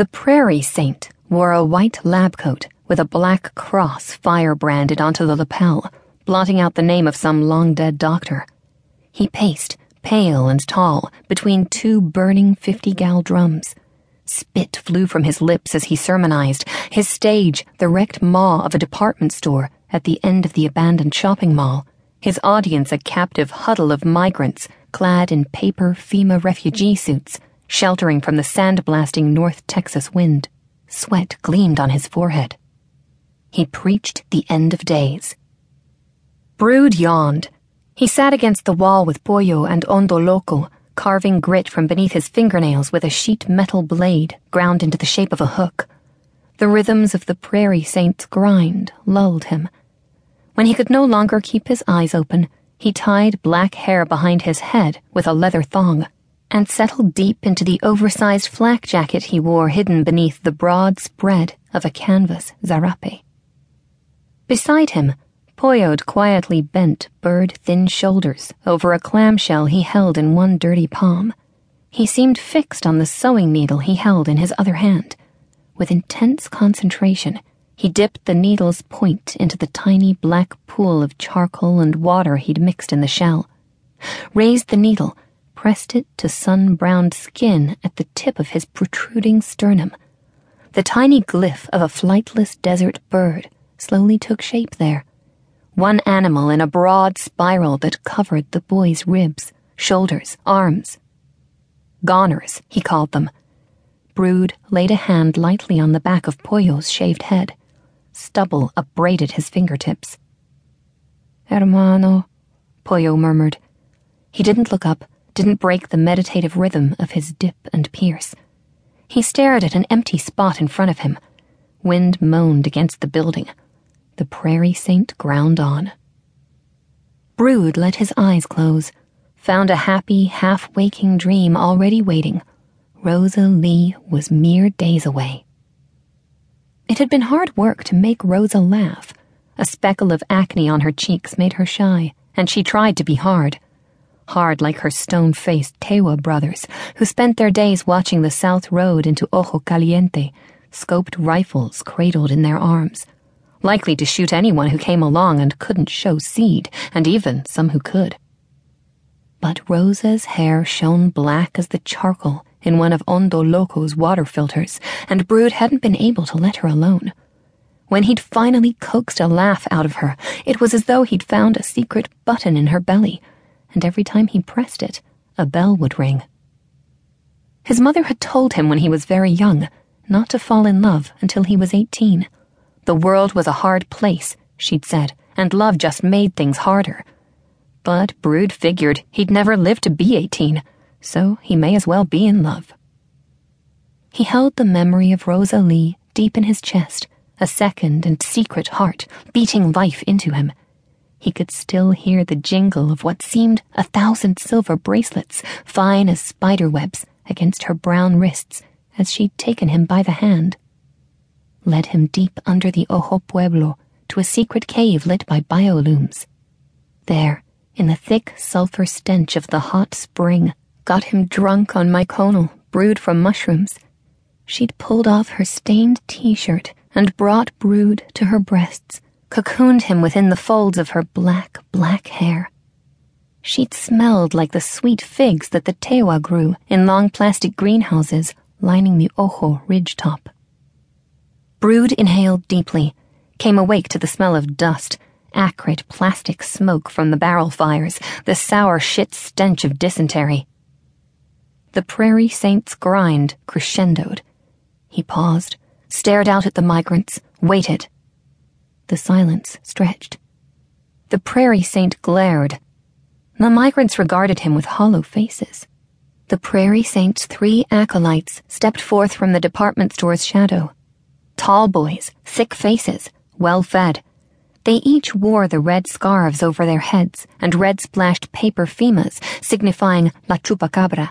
The prairie saint wore a white lab coat with a black cross fire branded onto the lapel, blotting out the name of some long dead doctor. He paced, pale and tall, between two burning 50 gal drums. Spit flew from his lips as he sermonized, his stage the wrecked maw of a department store at the end of the abandoned shopping mall, his audience a captive huddle of migrants clad in paper FEMA refugee suits, sheltering from the sandblasting North Texas wind. Sweat gleamed on his forehead. He preached the end of days. Brood yawned. He sat against the wall with Pollo and Ondo Loco, carving grit from beneath his fingernails with a sheet metal blade ground into the shape of a hook. The rhythms of the prairie saint's grind lulled him. When he could no longer keep his eyes open, he tied black hair behind his head with a leather thong and settled deep into the oversized flak jacket he wore hidden beneath the broad spread of a canvas zarape. Beside him, Pollo'd quietly bent bird thin shoulders over a clamshell he held in one dirty palm. He seemed fixed on the sewing needle he held in his other hand. With intense concentration, he dipped the needle's point into the tiny black pool of charcoal and water he'd mixed in the shell, raised the needle, pressed it to sun browned skin at the tip of his protruding sternum. The tiny glyph of a flightless desert bird slowly took shape there. One animal in a broad spiral that covered the boy's ribs, shoulders, arms. Goners, he called them. Brood laid a hand lightly on the back of Pollo's shaved head. Stubble upbraided his fingertips. Hermano, Pollo murmured. He didn't look up didn't break the meditative rhythm of his dip and pierce. He stared at an empty spot in front of him. Wind moaned against the building. The prairie saint ground on. Brood let his eyes close, found a happy, half waking dream already waiting. Rosa Lee was mere days away. It had been hard work to make Rosa laugh. A speckle of acne on her cheeks made her shy, and she tried to be hard hard like her stone faced Tewa brothers, who spent their days watching the south road into Ojo Caliente, scoped rifles cradled in their arms, likely to shoot anyone who came along and couldn't show seed, and even some who could. But Rosa's hair shone black as the charcoal in one of Ondo Loco's water filters, and Brood hadn't been able to let her alone. When he'd finally coaxed a laugh out of her, it was as though he'd found a secret button in her belly and every time he pressed it, a bell would ring. His mother had told him when he was very young not to fall in love until he was 18. The world was a hard place, she'd said, and love just made things harder. But Brood figured he'd never live to be 18, so he may as well be in love. He held the memory of Rosa Lee deep in his chest, a second and secret heart beating life into him he could still hear the jingle of what seemed a thousand silver bracelets, fine as spider webs, against her brown wrists as she'd taken him by the hand. Led him deep under the Ojo Pueblo to a secret cave lit by biolumes. There, in the thick sulfur stench of the hot spring, got him drunk on myconal brewed from mushrooms. She'd pulled off her stained t shirt and brought Brood to her breasts cocooned him within the folds of her black, black hair. She'd smelled like the sweet figs that the tewa grew in long plastic greenhouses lining the Ojo ridge top. Brood inhaled deeply, came awake to the smell of dust, acrid plastic smoke from the barrel fires, the sour shit stench of dysentery. The prairie saint's grind crescendoed. He paused, stared out at the migrants, waited the silence stretched. The prairie saint glared. The migrants regarded him with hollow faces. The prairie saint's three acolytes stepped forth from the department store's shadow. Tall boys, thick faces, well fed. They each wore the red scarves over their heads and red splashed paper FEMAs signifying La Chupacabra.